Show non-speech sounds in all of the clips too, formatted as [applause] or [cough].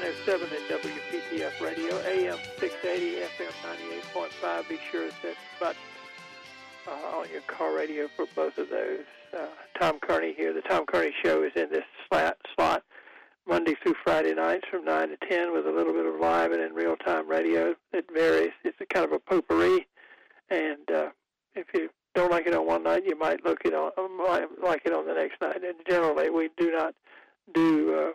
907 at WPTF Radio, AM 680, FM 98.5. Be sure to set button uh, on your car radio for both of those. Uh, Tom Kearney here. The Tom Kearney Show is in this slot, slot Monday through Friday nights from 9 to 10 with a little bit of live and in real time radio. It varies. It's a kind of a potpourri. And uh, if you don't like it on one night, you might look it on like it on the next night. And generally, we do not do uh,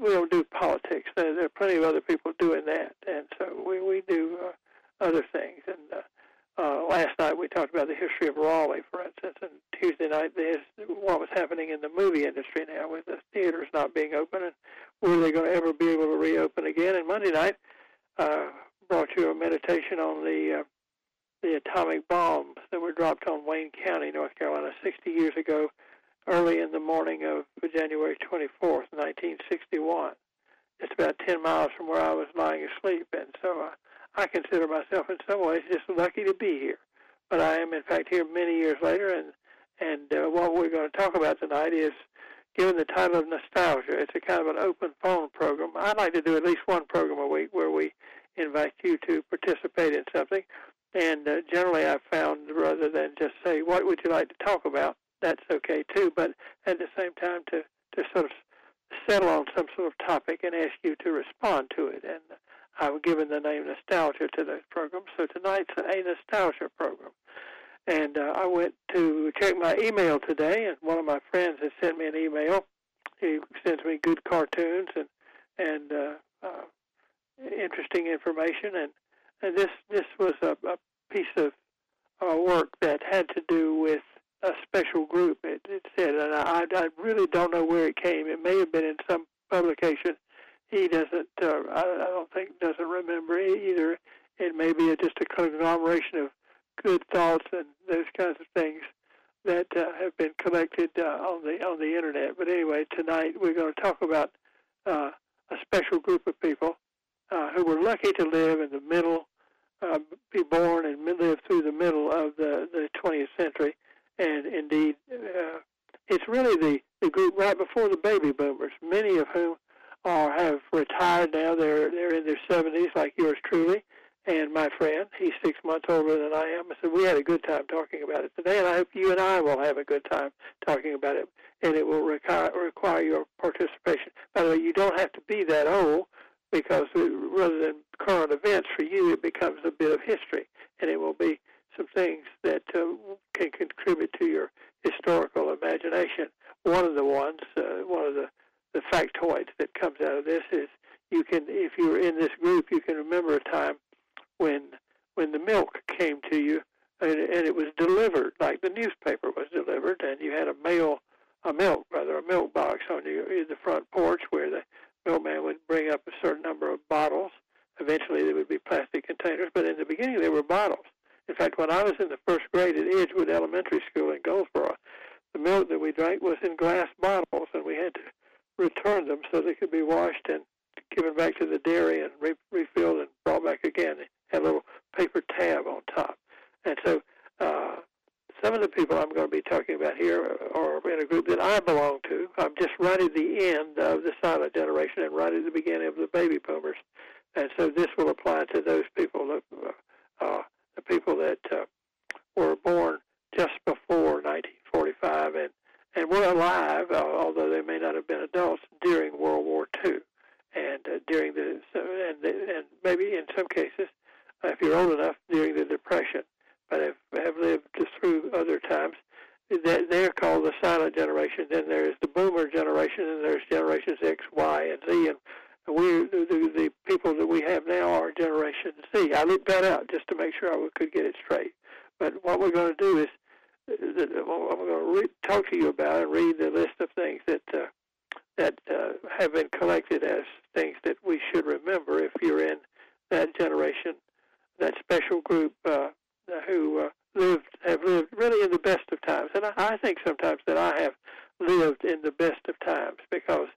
we don't do politics. There, there are plenty of other people doing that, and so we we do uh, other things. And uh, uh, last night we talked about the history of Raleigh, for instance, and Tuesday night there's what was happening in the movie industry now with the theaters not being open, and were they going to ever be able to reopen again? And Monday night uh, brought you a meditation on the uh, the atomic bombs that were dropped on Wayne County, North Carolina, 60 years ago, early in the morning of January 24th, 1961. It's about 10 miles from where I was lying asleep, and so uh, I consider myself in some ways just lucky to be here. But I am, in fact, here many years later, and and uh, what we're going to talk about tonight is given the title of nostalgia. It's a kind of an open phone program. I'd like to do at least one program a week where we invite you to participate in something. And uh, generally, I've found rather than just say, "What would you like to talk about?" That's okay too. But at the same time, to to sort of settle on some sort of topic and ask you to respond to it. And I've given the name nostalgia to those programs. So tonight's a nostalgia program. And uh, I went to check my email today, and one of my friends has sent me an email. He sends me good cartoons and and uh, uh, interesting information, and and this this was a, a piece of uh, work that had to do with a special group. It, it said, and I, I really don't know where it came. It may have been in some publication. He doesn't. Uh, I, I don't think doesn't remember either. It may be just a conglomeration of good thoughts and those kinds of things that uh, have been collected uh, on the on the internet. But anyway, tonight we're going to talk about uh, a special group of people uh, who were lucky to live in the middle, uh, be born and live through the middle of the, the 20th century. And indeed, uh, it's really the, the group right before the baby boomers, many of whom are have retired now. They're they're in their 70s, like yours truly, and my friend. He's six months older than I am. So we had a good time talking about it today, and I hope you and I will have a good time talking about it. And it will require require your participation. By the way, you don't have to be that old because rather than current events for you, it becomes a bit of history, and it will be some things that uh, can contribute to your historical imagination. One of the ones, uh, one of the, the factoids that comes out of this is you can, if you're in this group, you can remember a time when when the milk came to you and, and it was delivered, like the newspaper was delivered, and you had a mail, a milk, rather a milk box on your in the front porch where the milkman would bring up a certain number of bottles. Eventually, they would be plastic containers, but in the beginning, they were bottles. In fact, when I was in the first grade at Edgewood Elementary School in Goldsboro, the milk that we drank was in glass bottles, and we had to return them so they could be washed and given back to the dairy and re- refilled and brought back again. They had a little paper tab on top. And so uh, some of the people I'm going to be talking about here are in a group that I belong to. I'm just right at the end of the silent generation and right at the beginning of the baby boomers. And so this will apply to those people, that, uh, the people that uh, were born just before 1945 and, and were alive, uh, although they may not have been adults, during World War II. And uh, during the, and, and maybe in some cases, uh, if you're old enough, during the Depression but have, have lived through other times. They're called the silent generation. Then there's the boomer generation, and there's generations X, Y, and Z. And we, the, the people that we have now are Generation Z. I looked that out just to make sure I could get it straight. But what we're going to do is, I'm going to re- talk to you about and read the list of things that uh, that uh, have been collected as things that we should remember if you're in that generation, that special group uh, who uh, lived have lived really in the best of times, and I, I think sometimes that I have lived in the best of times because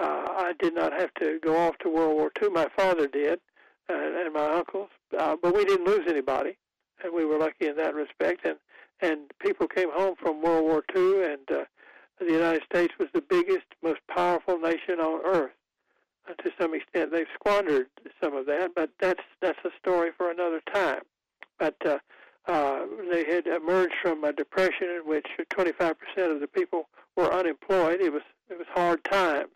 uh, I did not have to go off to World War II. My father did, uh, and my uncles, uh, but we didn't lose anybody, and we were lucky in that respect. And and people came home from World War II, and uh, the United States was the biggest, most powerful nation on earth to some extent they've squandered some of that, but that's that's a story for another time. But uh, uh, they had emerged from a depression in which 25% of the people were unemployed. It was it was hard times,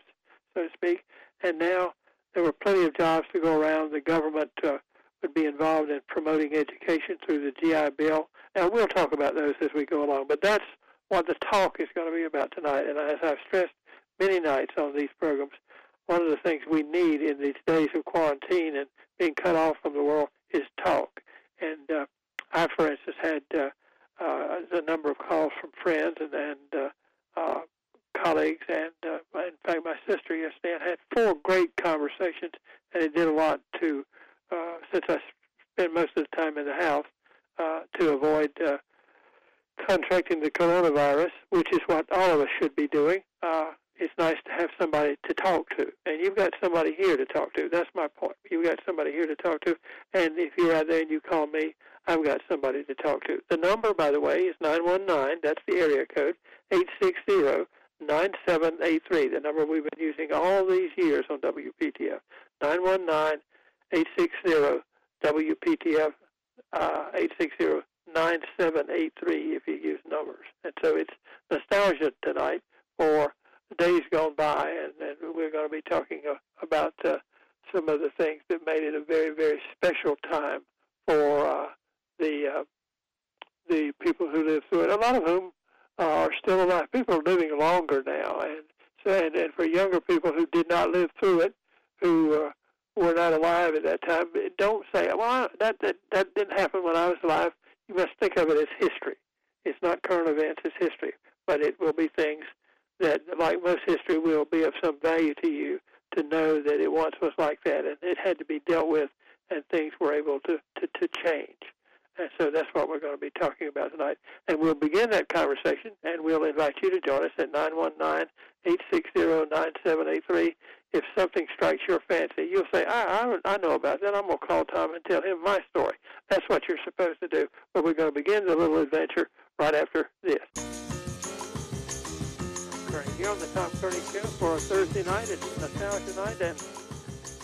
so to speak, and now there were plenty of jobs to go around. The government uh, would be involved in promoting education through the GI Bill. Now we'll talk about those as we go along, but that's what the talk is going to be about tonight. And as I've stressed many nights on these programs, one of the things we need in these days of quarantine and being cut off from the world is talk. And uh, I, for instance, had uh, uh, a number of calls from friends and, and uh, uh, colleagues, and uh, in fact, my sister yesterday had four great conversations, and it did a lot to, uh, since I spend most of the time in the house, uh, to avoid uh, contracting the coronavirus, which is what all of us should be doing. Uh, it's nice to have somebody to talk to, and you've got somebody here to talk to. That's my point. You've got somebody here to talk to, and if you're out there and you call me, I've got somebody to talk to. The number, by the way, is 919. That's the area code, 860 9783, the number we've been using all these years on WPTF. 919 860 WPTF, uh, 860 9783 if you use numbers. And so it's nostalgia tonight for days gone by, and, and we're going to be talking uh, about uh, some of the things that made it a very, very special time for uh, the uh, the people who lived through it. A lot of whom are still alive. People are living longer now, and so and, and for younger people who did not live through it, who uh, were not alive at that time, don't say, "Well, that that that didn't happen when I was alive." You must think of it as history. It's not current events; it's history. But it will be things that, like most history, will be of some value to you to know that it once was like that, and it had to be dealt with, and things were able to to, to change. And so that's what we're going to be talking about tonight. And we'll begin that conversation, and we'll invite you to join us at 919-860-9783. If something strikes your fancy, you'll say, I, I, I know about that. I'm going to call Tom and tell him my story. That's what you're supposed to do. But we're going to begin the little adventure right after this. Here on the Tom Kearney Show for Thursday night. It's Nostalgia Night, and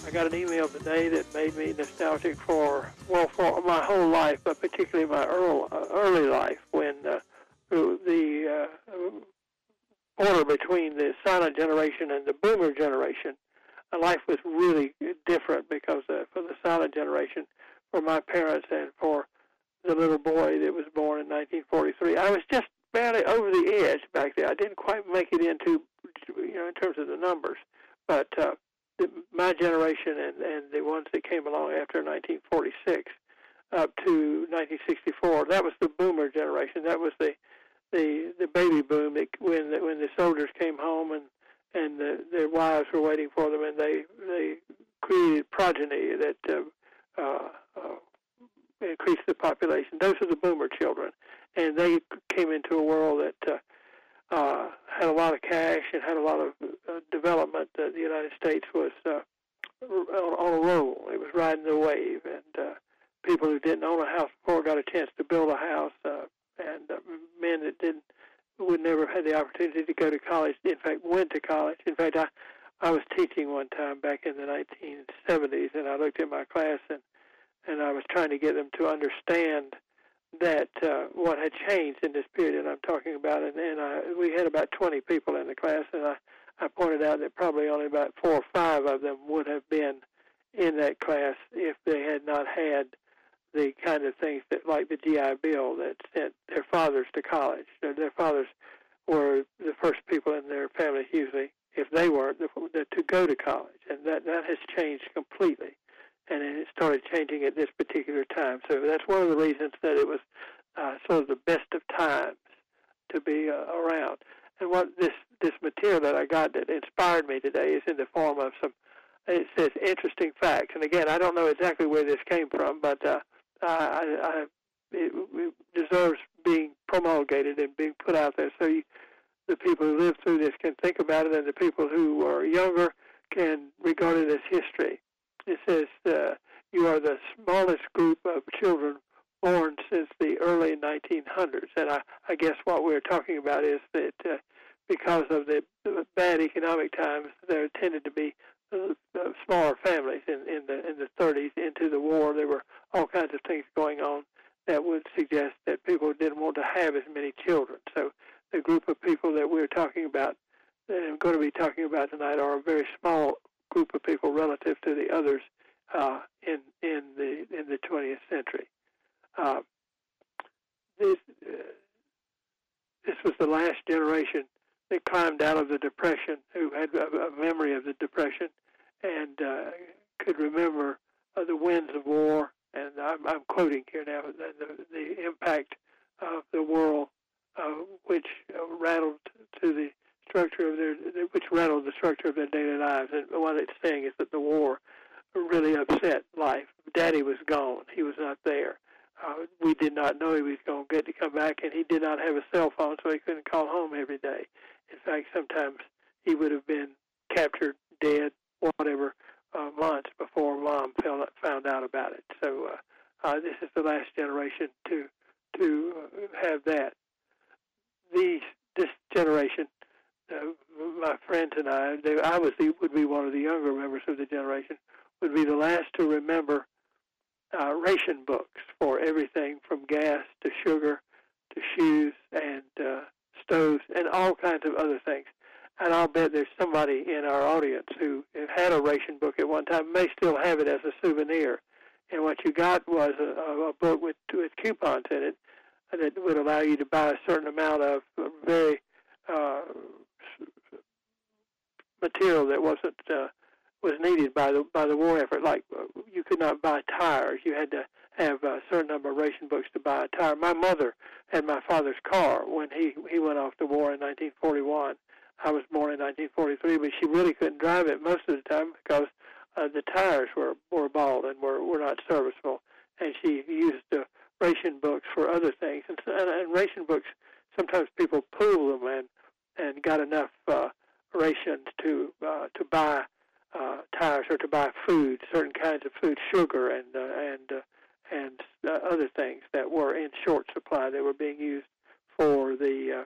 I got an email today that made me nostalgic for well for my whole life, but particularly my early, uh, early life when uh, the uh, order between the silent generation and the boomer generation, life was really different because uh, for the silent generation, for my parents and for the little boy that was born in 1943, I was just barely over the edge back there. I didn't quite make it into you know in terms of the numbers, but uh, my generation and, and the ones that came along after 1946 up to 1964, that was the boomer generation. That was the the the baby boom that when the, when the soldiers came home and and the, their wives were waiting for them, and they they created progeny that uh, uh, uh, increased the population. Those are the boomer children, and they came into a world that uh, uh, had a lot of cash and had a lot of uh, development. United States was uh, on, a roll. It was riding the wave, and uh, people who didn't own a house before got a chance to build a house, uh, and uh, men that didn't would never have had the opportunity to go to college. In fact, went to college. In fact, I I was teaching one time back in the 1970s, and I looked at my class and and I was trying to get them to understand that uh, what had changed in this period that I'm talking about, and, and I, we had about 20 people in the class, and I pointed out that probably only about four or five of them would have been in that class if they had not had the kind of things that, like the GI Bill, that sent their fathers to college. Their, their fathers were the first people in their families usually, if they weren't, to go to college, and that that has changed completely and it started changing at this particular time. So that's one of the reasons that it was uh, sort of the best of times to be uh, around. And what this material that I got that inspired me today is in the form of some. It says interesting facts, and again, I don't know exactly where this came from, but uh, I, I, it, it deserves being promulgated and being put out there so you, the people who live through this can think about it, and the people who are younger can regard it as history. It says uh, you are the smallest group of children born since the early 1900s. And I, I guess what we're talking about is that uh, because of the bad economic times, there tended to be uh, smaller families in, in the in the 30s into the war. There were all kinds of things going on that would suggest that people didn't want to have as many children. So the group of people that we're talking about, that I'm going to be talking about tonight, are a very small group of people relative to the others uh, in in the in the 20th century. Uh, this uh, this was the last generation that climbed out of the depression, who had a, memory of the depression, and uh, could remember uh, the winds of war. And I'm, I'm quoting here now the, the, the impact of the world, uh, which uh, rattled to the structure of their, which rattled the structure of their daily lives. And what it's saying is that the war really upset life. Daddy was gone; he was not there. Uh, we did not know he was going to get to come back, and he did not have a cell phone, so he couldn't call home every day. In fact, sometimes he would have been captured, dead, whatever, uh, months before mom found out about it. So uh, uh, this is the last generation to to have that. These this generation, uh, my friends and I, they, I was the, would be one of the younger members of the generation, would be the last to remember uh, ration books for everything from gas to sugar to shoes and uh, stoves and all kinds of other things. And I'll bet there's somebody in our audience who had a ration book at one time, may still have it as a souvenir. And what you got was a, a book with, with coupons in it that would allow you to buy a certain amount of very uh, material that wasn't uh, was needed by the by the war effort. Like uh, you could not buy tires; you had to have a certain number of ration books to buy a tire. My mother had my father's car when he he went off to war in 1941. I was born in 1943, but she really couldn't drive it most of the time because uh, the tires were were bald and were were not serviceable, and she used the ration books for other things. And, and, and ration books sometimes people pool them and and got enough uh, rations to uh, to buy uh, tires or to buy food, certain kinds of food, sugar and uh, and uh, and uh, other things that were in short supply. They were being used for the uh,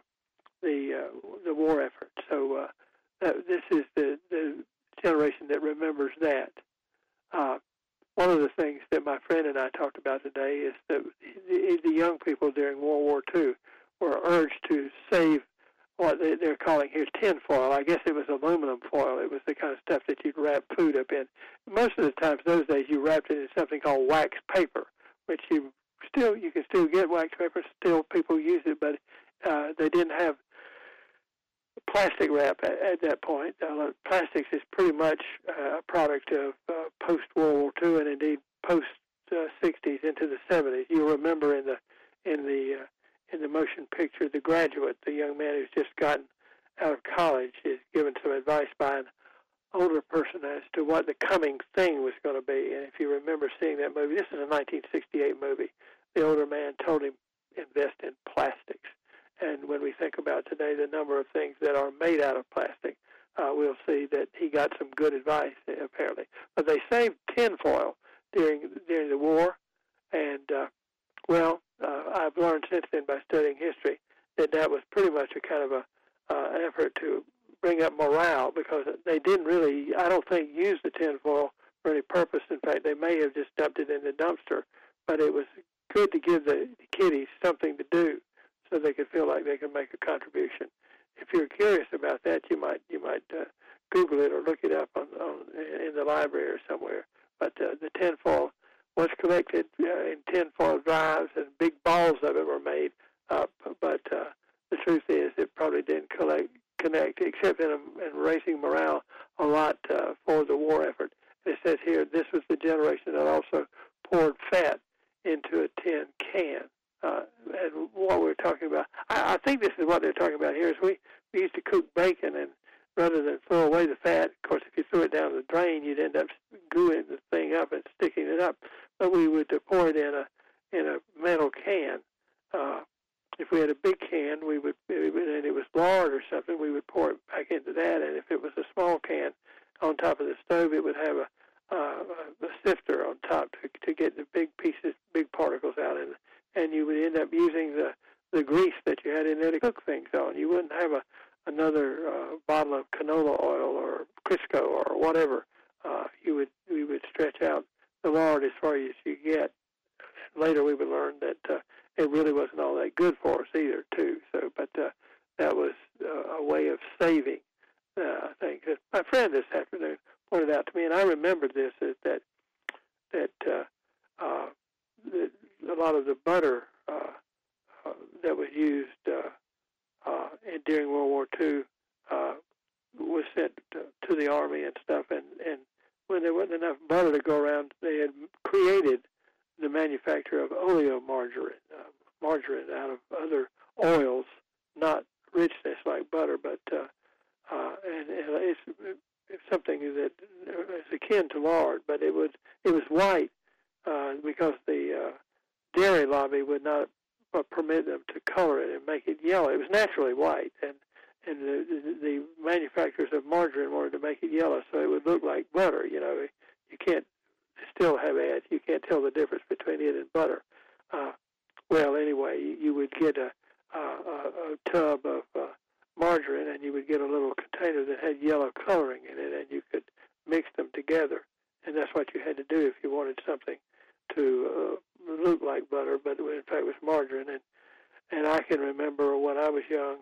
the uh, the war effort. So uh, that, this is the the generation that remembers that. Uh, one of the things that my friend and I talked about today is that the, the young people during World War II were urged to save what they, they're calling here tin foil. I guess it was aluminum foil. It was the kind of stuff that you'd wrap food up in. Most of the times those days you wrapped it in something called wax paper, which you still you can still get wax paper. Still people use it, but uh, they didn't have plastic wrap at, at that point. Uh, plastics is pretty much uh, a product of uh, post World War II and indeed post uh, 60s into the 70s. You remember in the in the uh, in the motion picture, The Graduate, the young man who's just gotten out of college is given some advice by an older person as to what the coming thing was going to be. And if you remember seeing that movie, this is a 1968 movie. The older man told him invest in plastics. And when we think about today the number of things that are made out of plastic, uh, we'll see that he got some good advice apparently. But they saved tinfoil during during the war, and uh, well, uh, I've learned since then by studying history that that was pretty much a kind of a uh, effort to bring up morale because they didn't really, I don't think, use the tinfoil for any purpose. In fact, they may have just dumped it in the dumpster, but it was good to give the kiddies something to do so they could feel like they could make a contribution. If you're curious about that, you might you might uh, Google it or look it up on, on in the library or somewhere. But uh, the tinfoil was collected uh, in tinfoil drives, and big balls of it were made up. But uh, the truth is, it probably didn't collect, connect, except in, in raising morale a lot uh, for the war effort. It says here, this was the generation that also poured fat into a tin can. Uh, and what we're talking about, I, I think this is what they're talking about here. Is we, we used to cook bacon and rather than throw away the fat. Of course, if you threw it down the drain, you'd end up gooing the thing up and sticking it up. But we would pour it in a in a metal can. Uh, if we had a big can, we would, and it was lard or something, we would pour it back into that. And if it was a small can, on top of the stove, it would have a uh, a sifter on top to to get the big pieces, big particles out, and and you would end up using the the grease that you had in there to cook things on. You wouldn't have a another uh, bottle of canola oil or Crisco or whatever you would we would stretch out the Lord as far as you get. Later, we would learn that uh, it really wasn't all that good for us either, too. So, but uh, that was uh, a way of saving uh, things. My friend this afternoon pointed out to me, and I remembered this is that that uh, uh, the, a lot of the butter uh, uh, that was used uh, uh, during World War II uh, was sent to, to the army and stuff, and and when there wasn't enough butter to go around, created the manufacture of oleomargarine, uh, margarine out of other oils, not richness like butter, but uh, uh, and, and it's, it's something that is akin to lard, but it was it was white uh, because the uh, dairy lobby would not uh, permit them to color it and make it yellow. It was naturally white, and and the, the, the manufacturers of margarine wanted to make it yellow so it would look like butter. You know, you can't still have ads. You can't tell the difference between it and butter. Uh, well, anyway, you, you would get a, a, a tub of uh, margarine and you would get a little container that had yellow coloring in it, and you could mix them together. And that's what you had to do if you wanted something to uh, look like butter, but in fact it was margarine. And and I can remember when I was young,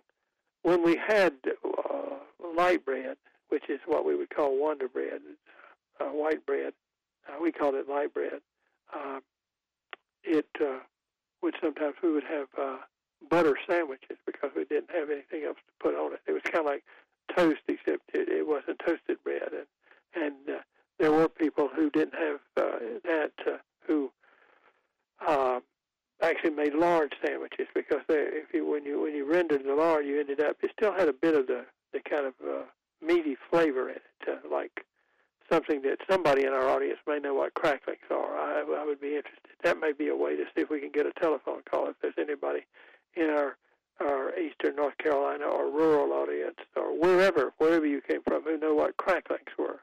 when we had uh, light bread, which is what we would call Wonder Bread, uh, white bread, uh, we called it light bread. Uh, it uh, would sometimes we would have uh, butter sandwiches because we didn't have anything else to put on it. It was kind of like toast, except it, it wasn't toasted bread, and and uh, there were people who didn't have uh, that uh, who uh, actually made lard sandwiches because they, if you when you when you rendered the lard, you ended up it still had a bit of the the kind of uh, meaty flavor in it, uh, like something that somebody in our audience may know what cracklings are. I, I would be interested. That may be a way to see if we can get a telephone call if there's anybody in our our eastern North Carolina or rural audience or wherever wherever you came from who know what cracklings were.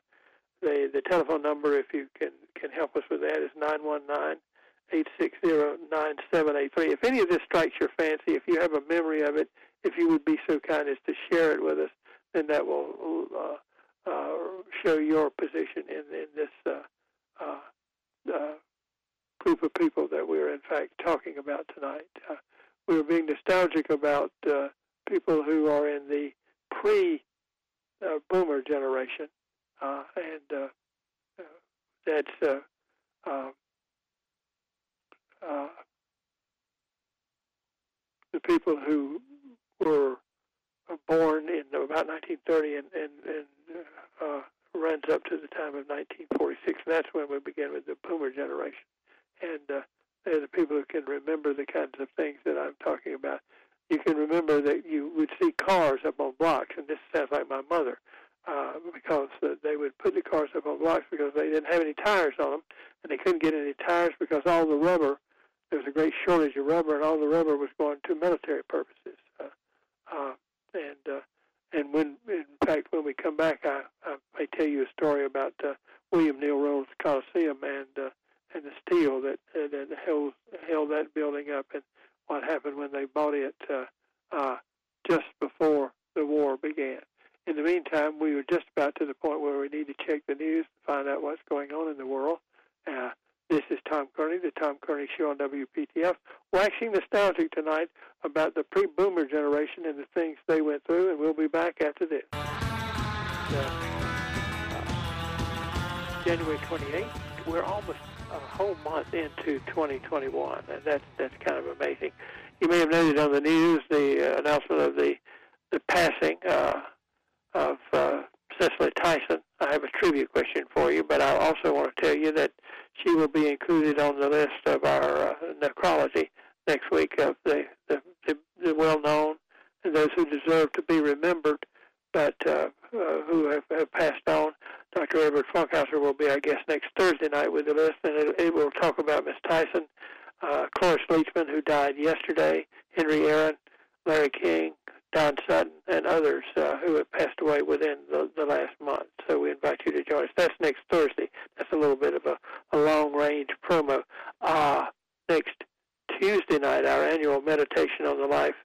The the telephone number, if you can can help us with that, is nine one nine eight six zero nine seven eight three. If any of this strikes your fancy, if you have a memory of it, if you would be so kind as to share it with us, then that will uh, show your position in in this uh, uh, uh, group of people that we're in fact talking about tonight. Uh, we're being nostalgic about uh, people who are in the pre-boomer uh, generation, uh, and uh, uh, that's uh, um, uh, the people who were born in about 1930 and, and, and uh, runs up to the time of 1946. And that's when we begin with the boomer generation. And uh, they're the people who can remember the kinds of things that I'm talking about. You can remember that you would see cars up on blocks, and this sounds like my mother, uh, because uh, they would put the cars up on blocks because they didn't have any tires on them, and they couldn't get any tires because all the rubber, there was a great shortage of rubber, and all the rubber was going to military purposes. Uh, uh, and uh, and when, in fact, when we come back, I, I may tell you a story about uh, William Neal Reynolds Coliseum and uh, and the steel that uh, that held held that building up, and what happened when they bought it uh, uh, just before the war began. In the meantime, we were just about to the point where we need to check the news to find out what's going on in the world. Uh, this is Tom Kearney, the Tom Kearney Show on WPTF, waxing nostalgic tonight about the pre-boomer generation and the things they went through, and we'll be back after this. Uh, January 28th, we're almost a whole month into 2021, and that's that's kind of amazing. You may have noted on the news the uh, announcement of the the passing uh, of uh, Cicely Tyson. I have a trivia question for you, but I also want to tell you that she will be included on the list of our uh, necrology next week of the the, the, the well-known and those who deserve to be remembered, but uh, uh, who have, have passed on. Dr. Edward Funkhauser will be our guest next Thursday night with the list, and it, it will talk about Miss Tyson, uh, Cloris Leachman, who died yesterday, Henry Aaron, Larry King, Don Sutton, and others uh, who have passed away within the, the last month. So we invite you to join us. That's next Thursday. That's a little bit of a, a long-range promo. Uh, next Tuesday night, our annual meditation on the life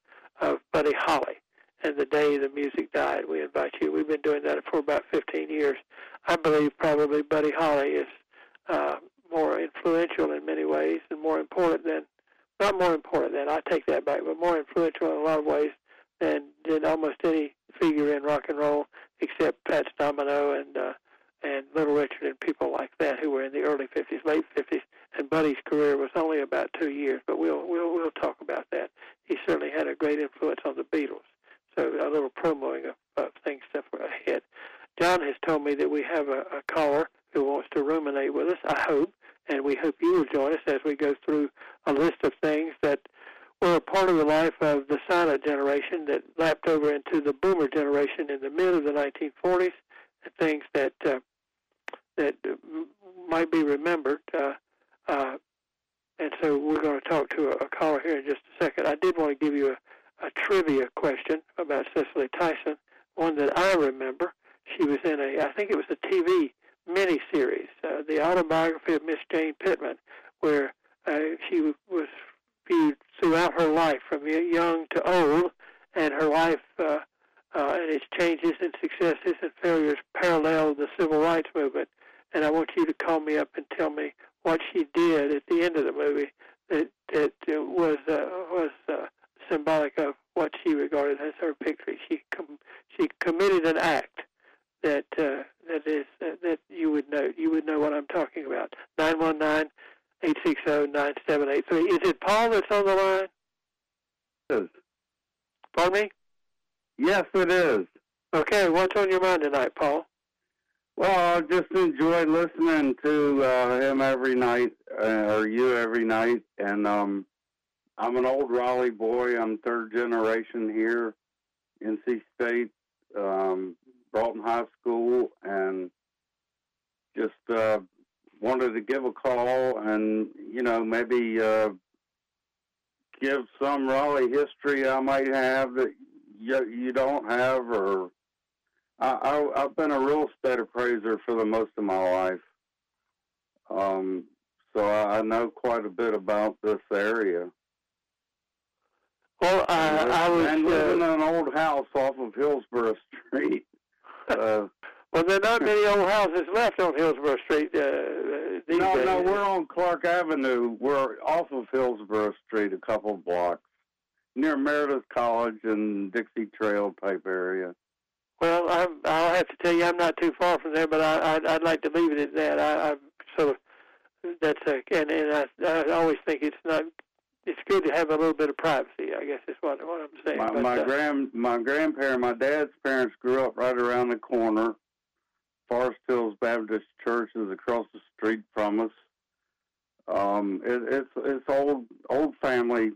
of Buddy Holly and the day the music died. We invite you. We've been doing that for about 15 years. I believe probably Buddy Holly is uh, more influential in many ways and more important than, not more important than, I take that back, but more influential in a lot of ways than, than almost any figure in rock and roll except Fats Domino and uh, and Little Richard and people like that who were in the early 50s, late 50s. And Buddy's career was only about two years, but we'll we'll we'll talk about that. He certainly had a great influence on the Beatles. So a little promoing of, of things were ahead. John has told me that we have a, a caller who wants to ruminate with us. I hope, and we hope you will join us as we go through a list of things that were a part of the life of the silent generation that lapped over into the boomer generation in the mid of the 1940s, and things that uh, that might be remembered. Uh, uh, and so we're going to talk to a, a caller here in just a second. I did want to give you a, a trivia question about Cicely Tyson, one that I remember. She was in a, I think it was a TV miniseries, uh, the autobiography of Miss Jane Pittman, where uh, she was viewed throughout her life, from young to old, and her life uh, uh, and its changes and successes and failures parallel the civil rights movement. And I want you to call me up and tell me what she did at the end of the movie that that uh, was uh, was uh, symbolic of what she regarded as her victory. She com- she committed an act that uh, that is uh, that you would know you would know what I'm talking about. Nine one nine eight six zero nine seven eight three. Is it Paul that's on the line? Yes. Pardon me. Yes, it is. Okay, what's on your mind tonight, Paul? Well, I just enjoy listening to uh, him every night, uh, or you every night. And um, I'm an old Raleigh boy. I'm third generation here, NC State, um, Broughton High School, and just uh, wanted to give a call and, you know, maybe uh, give some Raleigh history I might have that you, you don't have, or I, I, have been a real estate appraiser for the most of my life. Um, so I, I know quite a bit about this area. Well, uh, I was and living uh, in an old house off of Hillsborough [laughs] Street. Uh, well, there are not many old houses left on Hillsborough Street. Uh, uh these no, days. no, we're on Clark Avenue. We're off of Hillsborough Street, a couple blocks near Meredith College and Dixie Trail type area. Well, I'm, I'll have to tell you, I'm not too far from there, but I, I'd, I'd like to leave it at that. I, I sort of that's a, and and I, I always think it's not. It's good to have a little bit of privacy. I guess is what what I'm saying. My, but, my uh, grand my grandparent, my dad's parents grew up right around the corner. Forest Hills Baptist Church is across the street from us. Um, it, it's it's old old family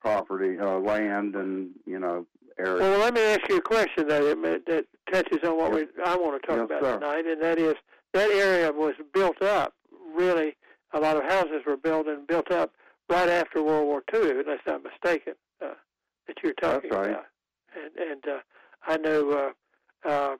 property, uh, land, and you know area. Well, let me ask you a question that that touches on what yes. we I want to talk yes, about sir. tonight, and that is that area was built up. Really, a lot of houses were built and built up right after World War II, unless I'm mistaken. Uh, that you're talking right. about, and and uh, I know. Uh, uh,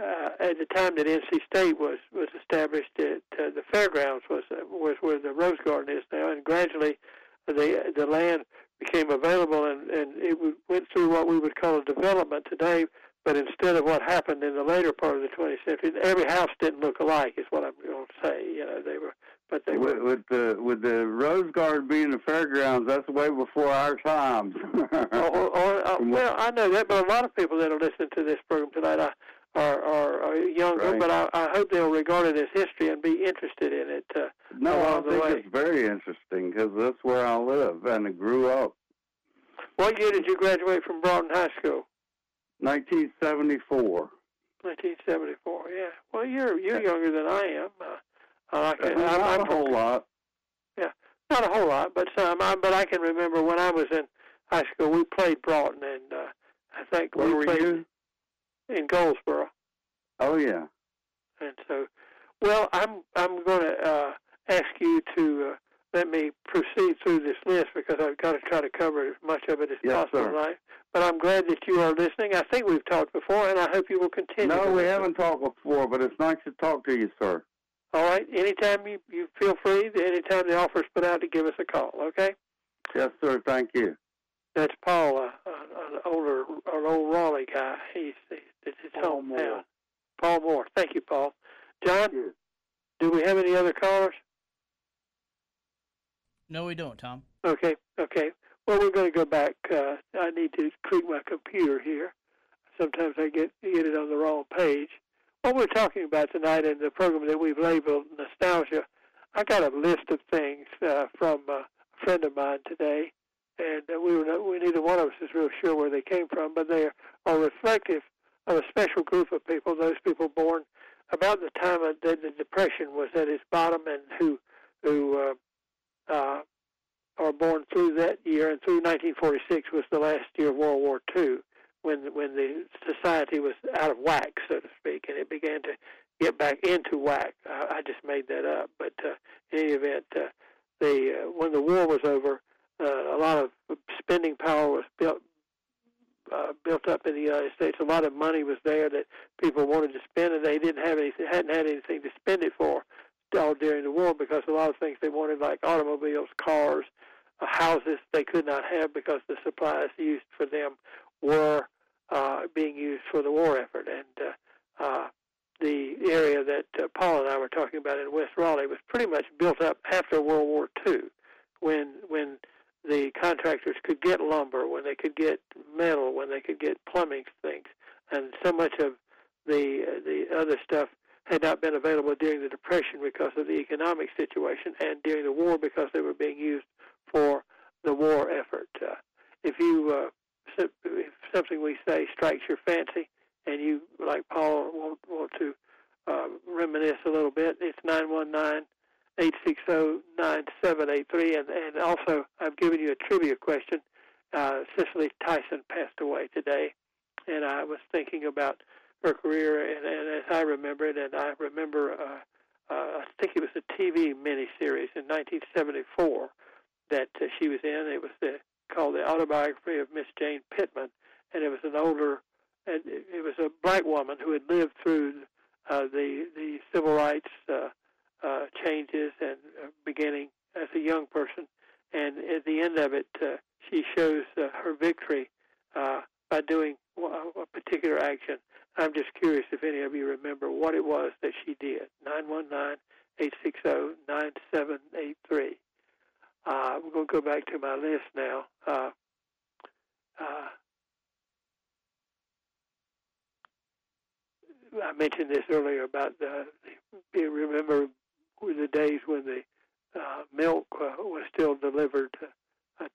uh, at the time that NC State was was established, at, uh, the fairgrounds was uh, was where the Rose Garden is now, and gradually the the land became available, and, and it went through what we would call a development today. But instead of what happened in the later part of the 20th century, every house didn't look alike. Is what I'm going to say. You know, they were, but they with, were. With the with the Rose Garden being the fairgrounds, that's way before our times. or, or, or, well, I know that, but a lot of people that are listening to this program tonight, I, are, are, are younger, right. but I, I hope they'll regard it as history and be interested in it. Uh, no, I think way. it's very interesting because that's where I live and I grew up. What year did you graduate from Broughton High School? 1974. 1974. Yeah. Well, you're you're younger than I am. Uh, I can, not I'm, I'm a whole lot. Yeah, not a whole lot, but some. I, but I can remember when I was in high school, we played Broughton, and uh, I think Where we were played you? In Goldsboro. Oh yeah. And so, well, I'm I'm going to uh, ask you to uh, let me proceed through this list because I've got to try to cover as much of it as yes, possible sir. tonight. But I'm glad that you are listening. I think we've talked before, and I hope you will continue. No, we listen. haven't talked before, but it's nice to talk to you, sir. All right. Anytime you, you feel free, anytime the offer's put out, to give us a call. Okay. Yes, sir. Thank you. That's Paul, uh, an older, an old Raleigh guy. He's, he's it's his Paul hometown. Moore. Paul Moore. Thank you, Paul. John, you. do we have any other callers? No, we don't, Tom. Okay, okay. Well, we're going to go back. Uh, I need to tweak my computer here. Sometimes I get get it on the wrong page. What we're talking about tonight in the program that we've labeled nostalgia, I got a list of things uh, from uh, a friend of mine today, and we were not, we neither one of us is real sure where they came from, but they are reflective of a special group of people. Those people born about the time of the, depression was at its bottom, and who who uh, uh, are born through that year and through 1946 was the last year of World War II, when when the society was out of whack, so to speak, and it began to get back into whack. Uh, I just made that up, but uh, in any event, uh, the uh, when the war was over, uh, a lot of spending power was built uh, built up in the United States. A lot of money was there that people wanted to spend, and they didn't have anything, hadn't had anything to spend it for all during the war because a lot of things they wanted, like automobiles, cars, uh, houses, they could not have because the supplies used for them were uh, being used for the war effort. And uh, uh, the area that uh, Paul and I were talking about in West Raleigh was pretty much built up after World War II, when when the contractors could get lumber, when they could get metal, when they could get plumbing things, and so much of the uh, the other stuff had not been available during the Depression because of the economic situation, and during the war because they were being used for the war effort. Uh, if you uh, if something we say strikes your fancy, and you like Paul want, want to uh, reminisce a little bit, it's nine one nine. 860-9783 and, and also I've given you a trivia question. Uh, Cicely Tyson passed away today and I was thinking about her career, and, and as I remember it, and I remember, uh, uh, I think it was a TV miniseries in 1974 that uh, she was in. It was the, called the autobiography of Miss Jane Pittman, and it was an older, and it was a black woman who had lived through uh, the the civil rights uh, uh, changes and uh, beginning as a young person, and at the end of it, uh, she shows uh, her victory uh, by doing a particular action. I'm just curious if any of you remember what it was that she did. 919-860-9783. Uh, we're going to go back to my list now. Uh, uh, I mentioned this earlier about the, you remember the days when the uh, milk uh, was still delivered uh,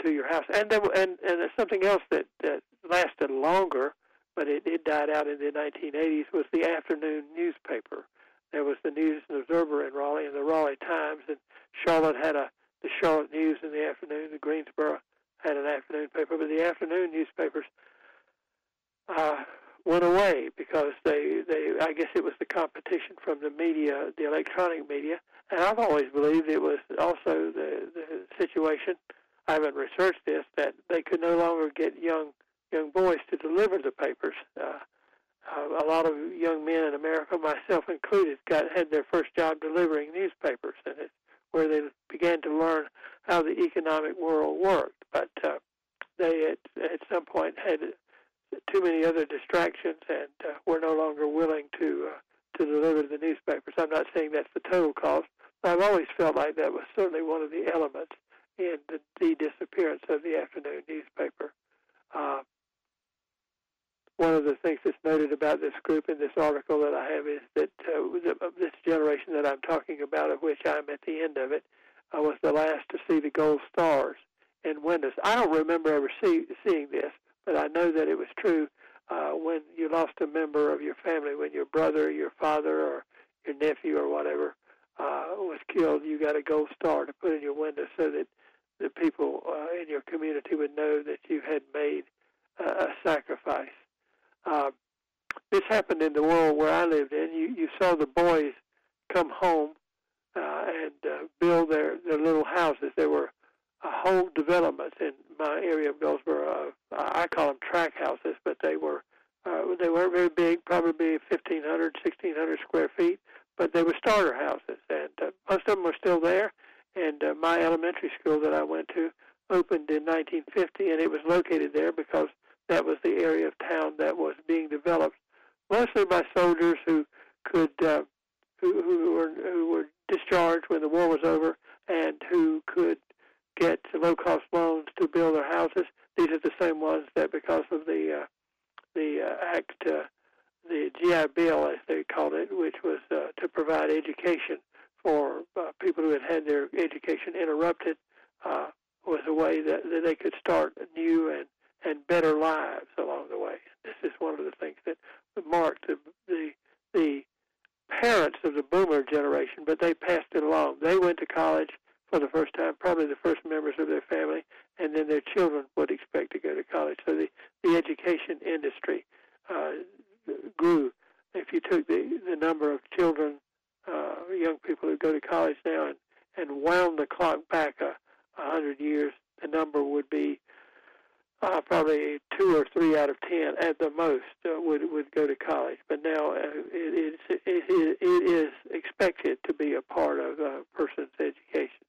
to your house, and there, and and there's something else that that lasted longer but it, it died out in the 1980s, was the afternoon newspaper. There was the News and Observer in Raleigh and the Raleigh Times, and Charlotte had a the Charlotte News in the afternoon. The Greensboro had an afternoon paper, but the afternoon newspapers uh, went away because they they I guess it was the competition from the media, the electronic media, and I've always believed it was also the the situation. I haven't researched this that they could no longer get young young boys to deliver the papers. Uh, uh, a lot of young men in America, myself included, got had their first job delivering newspapers, and it's where they began to learn how the economic world worked. But uh, they at at some point had too many other distractions and uh, were no longer willing to uh, to deliver the newspapers. I'm not saying that's the total cost. I've always felt like that was certainly one of the elements in the, the disappearance of the afternoon newspaper. Uh, one of the things that's noted about this group in this article that I have is that uh, this generation that I'm talking about, of which I'm at the end of it, I was the last to see the gold stars in windows. I don't remember ever see, seeing this, but I know that it was true uh, when you lost a member of your family, when your brother, your father, or your nephew, or whatever uh, was killed. You got a gold star to put in your window so that the people uh, in your community would know that you had made uh, a sacrifice. Uh, this happened in the world where I lived in. You you saw the boys come home uh, and uh, build their their little houses. There were uh, whole developments in my area of Goldsboro. Uh, I call them track houses, but they were uh, they weren't very big, probably 1,500, 1,600 square feet, but they were starter houses, and uh, most of them are still there. And uh, my elementary school that I went to opened in 1950, and it was located there because that was the area of town that was being developed mostly by soldiers who could uh, who, who were who were discharged when the war was over and who could get low cost loans to build their houses. These are the same ones that, because of the uh, the uh, act, uh, the GI Bill, as they called it, which was uh, to provide education for uh, people who had had their education interrupted, uh, was a way that, that they could start new and and better lives along the way. This is one of the things that marked the the, the parents of the boomer generation, but they passed it along. They went to college for the first time, probably the first members of their family, and then their children would expect to go to college. So the, the education industry uh, grew. If you took the, the number of children, uh, young people who go to college now, and, and wound the clock back a, a hundred years, the number would be uh, probably two or three out of ten at the most uh, would would go to college. But now uh, it, is, it, it is expected to be a part of a person's education.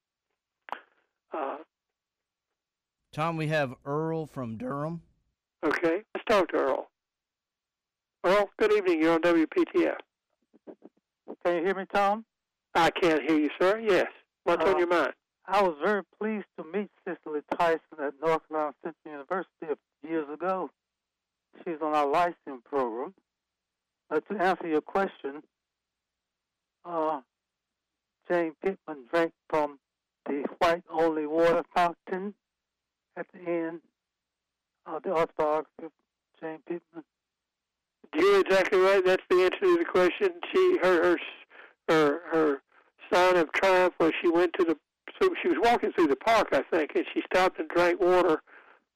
Uh, Tom, we have Earl from Durham. Okay, let's talk to Earl. Earl, good evening. You're on WPTF. Can you hear me, Tom? I can't hear you, sir. Yes. What's Uh, on your mind? I was very pleased to meet Cicely Tyson at North Carolina Central University a- few years ago. She's on our Lyceum program. Uh, to answer your question, uh, Jane Pittman drank from the white only water fountain at the end of the autobiography of Jane Pittman. You're exactly right. That's the answer to the question. She, her, her, her, her sign of triumph was she went to the. So she was walking through the park, I think, and she stopped and drank water,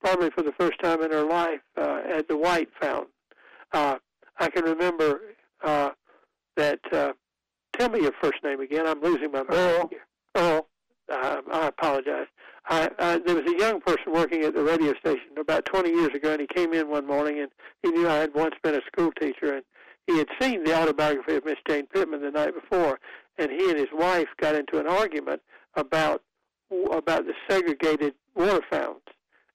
probably for the first time in her life, uh, at the White Fountain. Uh, I can remember uh, that. Uh, tell me your first name again. I'm losing my mind. Earl. Earl. Uh, I apologize. I, I, there was a young person working at the radio station about 20 years ago, and he came in one morning, and he knew I had once been a school teacher, and he had seen the autobiography of Miss Jane Pittman the night before, and he and his wife got into an argument about about the segregated water fountains.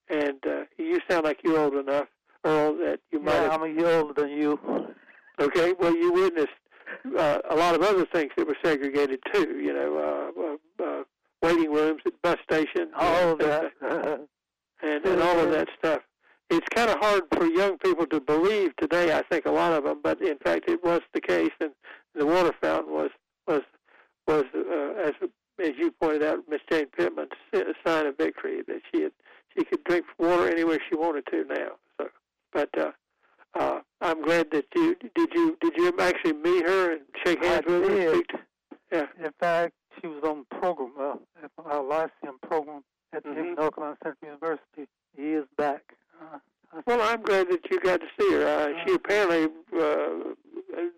And uh, you sound like you're old enough, Earl, that you might Yeah, have. I'm a year older than you. Okay, well, you witnessed uh, a lot of other things that were segregated too. You know, uh, uh, uh, waiting rooms at bus stations. All of that. [laughs] and, and all of that stuff. It's kind of hard for young people to believe today. I think a lot of them, but in fact, it was the case, and the water fountain was was was uh, as as you pointed out, Miss Jane Pittman's si- sign of victory that she had she could drink water anywhere she wanted to now. So, but uh, uh, I'm glad that you did you did you actually meet her and shake I hands with her? and did. speak Yeah. In fact, she was on the program, uh, our Lyceum program at Mhm. North Carolina Central University years back. Uh, I- Well, I'm glad that you got to see her. Uh, she apparently, uh,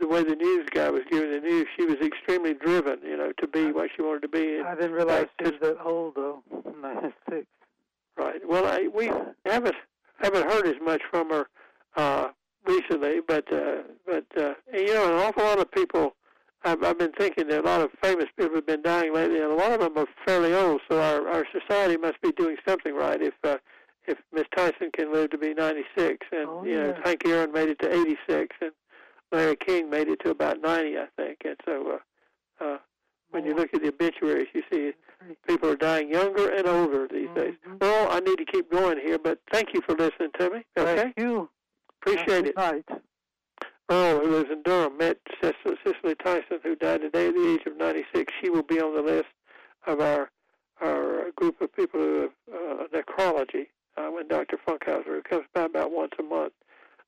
the way the news guy was giving the news, she was extremely driven, you know, to be what she wanted to be. And, I didn't realize uh, she was that old though. Ninety-six. [laughs] right. Well, I, we [sighs] haven't haven't heard as much from her uh, recently, but uh, but uh, you know, an awful lot of people. I've, I've been thinking that a lot of famous people have been dying lately, and a lot of them are fairly old. So our our society must be doing something right if uh, if Miss Tyson can live to be 96, and Oh, you know yeah. Hank Aaron made it to 86, and Larry King made it to about 90, I think. And so uh, uh, when you look at the obituaries, you see people are dying younger and older these days. Mhm. Well, I need to keep going here, but thank you for listening to me. Okay, Thank you. appreciate it. Night. Earl, who lives in Durham, met Cicely, Cicely Tyson, who died today at the age of 96. She will be on the list of our our group of people who have uh, necrology uh, when Dr. Funkhauser, who comes by about once a month,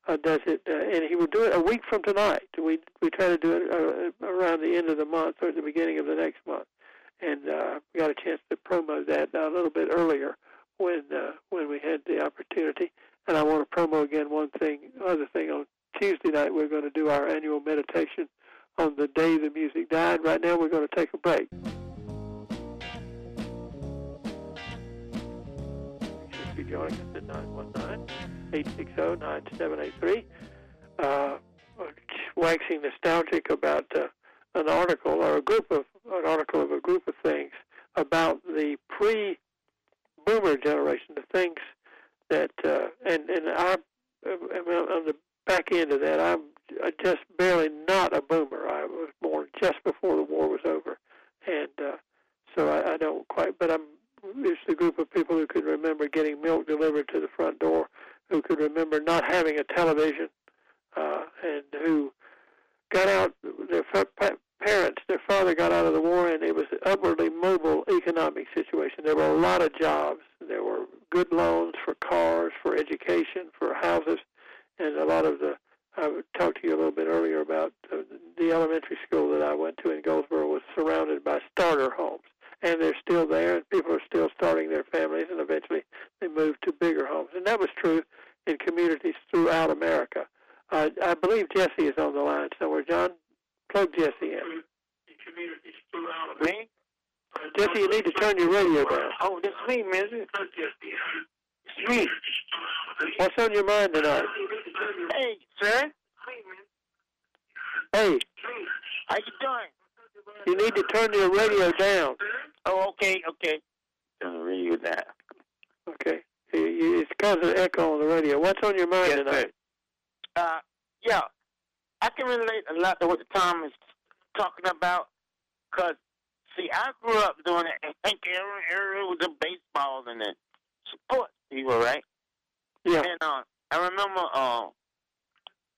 uh, does it, uh, and he will do it a week from tonight. We we try to do it uh, around the end of the month or the beginning of the next month, and uh, we got a chance to promo that a little bit earlier when uh, when we had the opportunity. And I want to promo again one thing, other thing on Tuesday night. We're going to do our annual meditation on the day the music died. Right now, we're going to take a break. If joining us at 919-860-9783, uh, waxing nostalgic about uh, an article or a group of an article of a group of things about the pre-boomer generation, the things that uh, and and I uh, on the back end of that, I'm just barely not a boomer. I was born just before the war was over, and uh, so I, I don't quite. But I'm it's a group of people who can remember getting milk delivered to the front door, who could remember not having a television, uh, and who got out. Their fa- parents, their father got out of the war, and it was an upwardly mobile economic situation. There were a lot of jobs. There were good loans for cars, for education, for houses, and a lot of the. I talked to you a little bit earlier about uh, the elementary school that I went to in Goldsboro was surrounded by starter homes, and they're still there, and people are still starting their families, and eventually they move to bigger homes, and that was true in communities throughout America. Uh, I believe Jesse is on the line somewhere. John, plug Jesse in. Me? Jesse, you need to turn your radio down. Oh, that's me, man. It's me. What's on your mind tonight? Hey, sir. Hey, Hey. How you doing? You need to turn your radio down. Oh, okay, okay. Turn the radio down. Okay. It's causing an echo on the radio. What's on your mind Yes, tonight? sir. Uh, yeah. I can relate a lot to what Tom is talking about. Cause see, I grew up doing it. And Hank Aaron area with the baseball and the sports people, right? Yeah. And uh, I remember uh,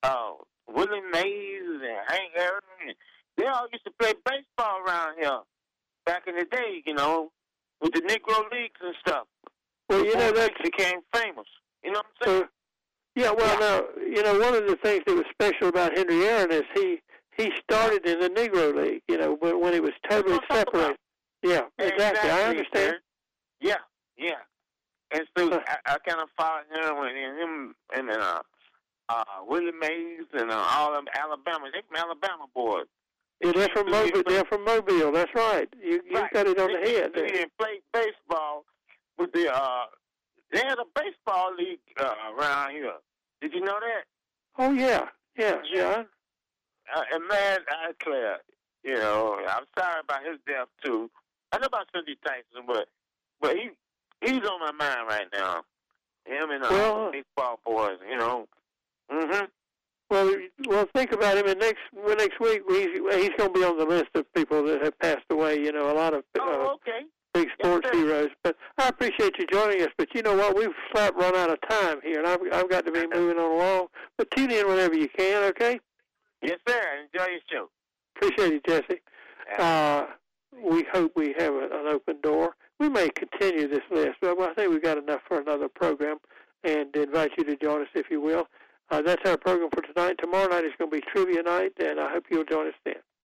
uh, Willie Mays and Hank Aaron. And they all used to play baseball around here back in the day, you know, with the Negro leagues and stuff. Well, you know they became famous. You know what I'm saying? so. Yeah. Well, now you know one of the things that was special about Henry Aaron is he he started in the Negro League. You know, when, when he was totally separated. Yeah. Exactly. I understand. Yeah, yeah. And so Huh. I, I kind of followed him and him and uh, uh, Willie Mays and uh, all them Alabama. They from Alabama boys. Yeah, they're from Mobile. They're from Mobile. That's right. You you Right. got it on the head. They didn't play baseball with the. Uh, they had a baseball league uh, around here. Did you know that? Oh yeah, yeah, Yeah. Uh, and man, I declare, you know, I'm sorry about his death too. I know about Cindy Tyson, but but he he's on my mind right now. Him and uh, Well- baseball boys, you know. Mhm. Well, well, think about him. And next well, next week, he's he's going to be on the list of people that have passed away. You know, a lot of uh, Oh, okay. big sports sir. heroes. But I appreciate you joining us. But you know what? We've flat run out of time here, and I've I've got to be [laughs] moving on along. But tune in whenever you can. Okay? Yes, sir. Enjoy your show. Appreciate it, Jesse. Uh, we hope we have a, an open door. We may continue this list, but I think we've got enough for another program, and invite you to join us if you will. Uh, that's our program for tonight. Tomorrow night is going to be trivia night, and I hope you'll join us then.